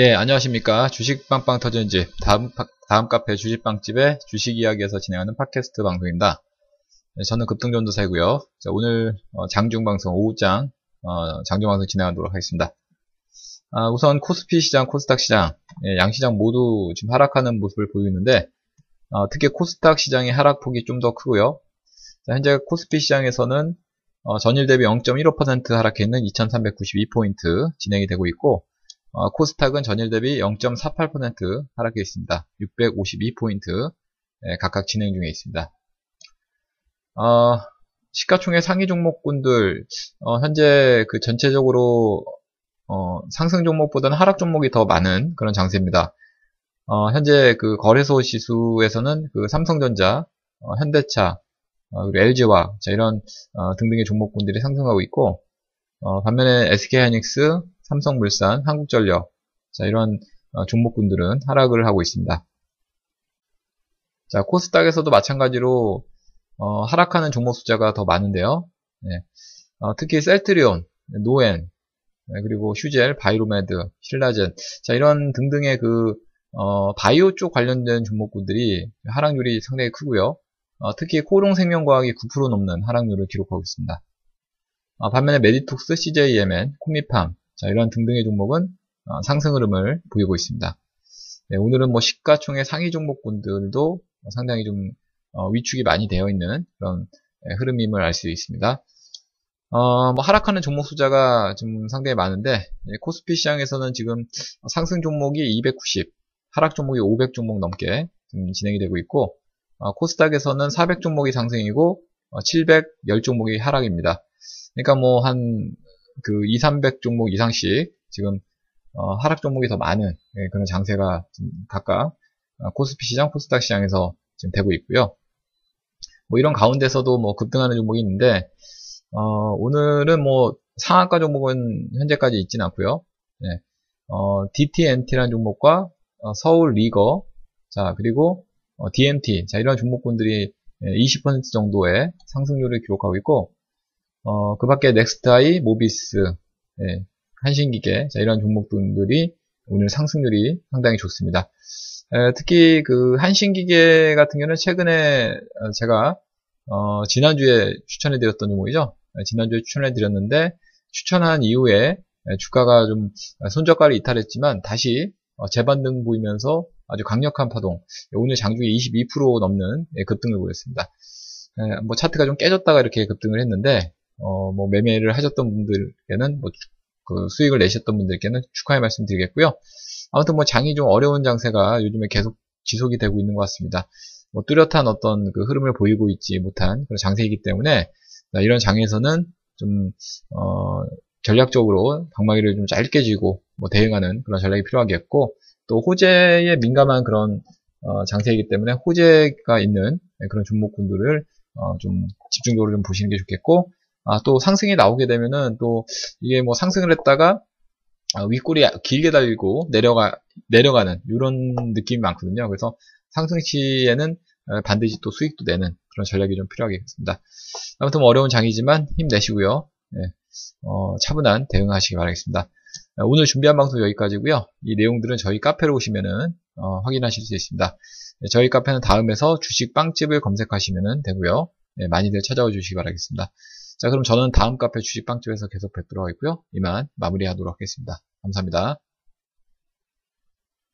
예, 안녕하십니까. 주식빵빵 터지는 집, 다음, 다음 카페 주식빵집의 주식 이야기에서 진행하는 팟캐스트 방송입니다. 네, 저는 급등전도사이고요. 자, 오늘 어, 장중방송, 오후장, 어, 장중방송 진행하도록 하겠습니다. 아, 우선 코스피 시장, 코스닥 시장, 예, 양시장 모두 지금 하락하는 모습을 보이고 있는데, 어, 특히 코스닥 시장의 하락폭이 좀 더 크고요. 자, 현재 코스피 시장에서는 어, 전일 대비 0.15% 하락해 있는 2392포인트 진행이 되고 있고, 어, 코스닥은 전일 대비 0.48% 하락해 있습니다. 652포인트 예, 각각 진행 중에 있습니다. 어, 시가총액 상위 종목군들 어, 현재 그 전체적으로 어, 상승 종목보다는 하락 종목이 더 많은 그런 장세입니다. 어, 현재 그 거래소 지수에서는 그 삼성전자, 어, 현대차, 그리고 LG와 이런 등등의 종목군들이 상승하고 있고 반면에 SK하이닉스, 삼성물산, 한국전력 자 이런 어, 종목군들은 하락을 하고 있습니다. 자 코스닥에서도 마찬가지로 어, 하락하는 종목 숫자가 더 많은데요. 네. 어, 특히 셀트리온, 노엔, 네, 그리고 휴젤, 바이로메드, 신라젠 자 이런 등등의 그 어, 바이오 쪽 관련된 종목군들이 하락률이 상당히 크고요. 어, 특히 코오롱생명과학이 9% 넘는 하락률을 기록하고 있습니다. 어, 반면에 메디톡스, CJMN, 코미팜, 자, 이런 등등의 종목은 어, 상승 흐름을 보이고 있습니다. 네, 오늘은 뭐 시가총액 상위 종목군들도 상당히 좀 어, 위축이 많이 되어 있는 그런 네, 흐름임을 알 수 있습니다. 어, 뭐 하락하는 종목 숫자가 좀 상당히 많은데 네, 코스피 시장에서는 지금 상승 종목이 290, 하락 종목이 500 종목 넘게 진행이 되고 있고 어, 코스닥에서는 400 종목이 상승이고 710 종목이 하락입니다. 그러니까 뭐 한 그 2, 300 종목 이상씩 지금 어, 하락 종목이 더 많은 예, 그런 장세가 각각 어, 코스피 시장, 코스닥 시장에서 지금 되고 있고요. 뭐 이런 가운데서도 뭐 급등하는 종목이 있는데 어, 오늘은 뭐 상한가 종목은 현재까지 있지는 않고요. 예, 어, DTNT라는 종목과 어, 서울 리거 자 그리고 어, DMT 자 이런 종목군들이 20% 정도의 상승률을 기록하고 있고 어, 그 밖에 넥스트아이, 모비스, 예, 한신기계, 자, 이런 종목들이 오늘 상승률이 상당히 좋습니다. 에, 특히 그 한신기계 같은 경우는 최근에 어, 제가 어, 지난주에 추천해 드렸던 종목이죠. 에, 지난주에 추천해 드렸는데 추천한 이후에 에, 주가가 좀 손저가를 이탈했지만 다시 어, 재반등 보이면서 아주 강력한 파동, 오늘 장중에 22% 넘는 예, 급등을 보였습니다. 뭐 차트가 좀 깨졌다가 이렇게 급등을 했는데 어, 뭐 매매를 하셨던 분들께는 뭐 그 수익을 내셨던 분들께는 축하의 말씀 드리겠고요. 아무튼 뭐 장이 좀 어려운 장세가 요즘에 계속 지속이 되고 있는 것 같습니다. 뭐 뚜렷한 어떤 그 흐름을 보이고 있지 못한 그런 장세이기 때문에 이런 장에서는 좀 어, 전략적으로 방망이를 좀 짧게 쥐고 뭐 대응하는 그런 전략이 필요하겠고 또 호재에 민감한 그런 어, 장세이기 때문에 호재가 있는 그런 종목군들을 어, 좀 집중적으로 좀 보시는 게 좋겠고 아, 또 상승이 나오게 되면은 또 이게 뭐 상승을 했다가 아, 윗골이 길게 달리고 내려가 내려가는 이런 느낌이 많거든요. 그래서 상승 시에는 어, 반드시 또 수익도 내는 그런 전략이 좀 필요하겠습니다. 아무튼 뭐 어려운 장이지만 힘내시고요. 네, 어, 차분한 대응하시기 바라겠습니다. 어, 오늘 준비한 방송 여기까지고요. 이 내용들은 저희 카페로 오시면은 어, 확인하실 수 있습니다. 네, 저희 카페는 다음에서 주식 빵집을 검색하시면 되고요. 네, 많이들 찾아와 주시기 바라겠습니다. 자, 그럼 저는 다음 카페 주식빵집에서 계속 뵙도록 하겠고요. 이만 마무리하도록 하겠습니다. 감사합니다.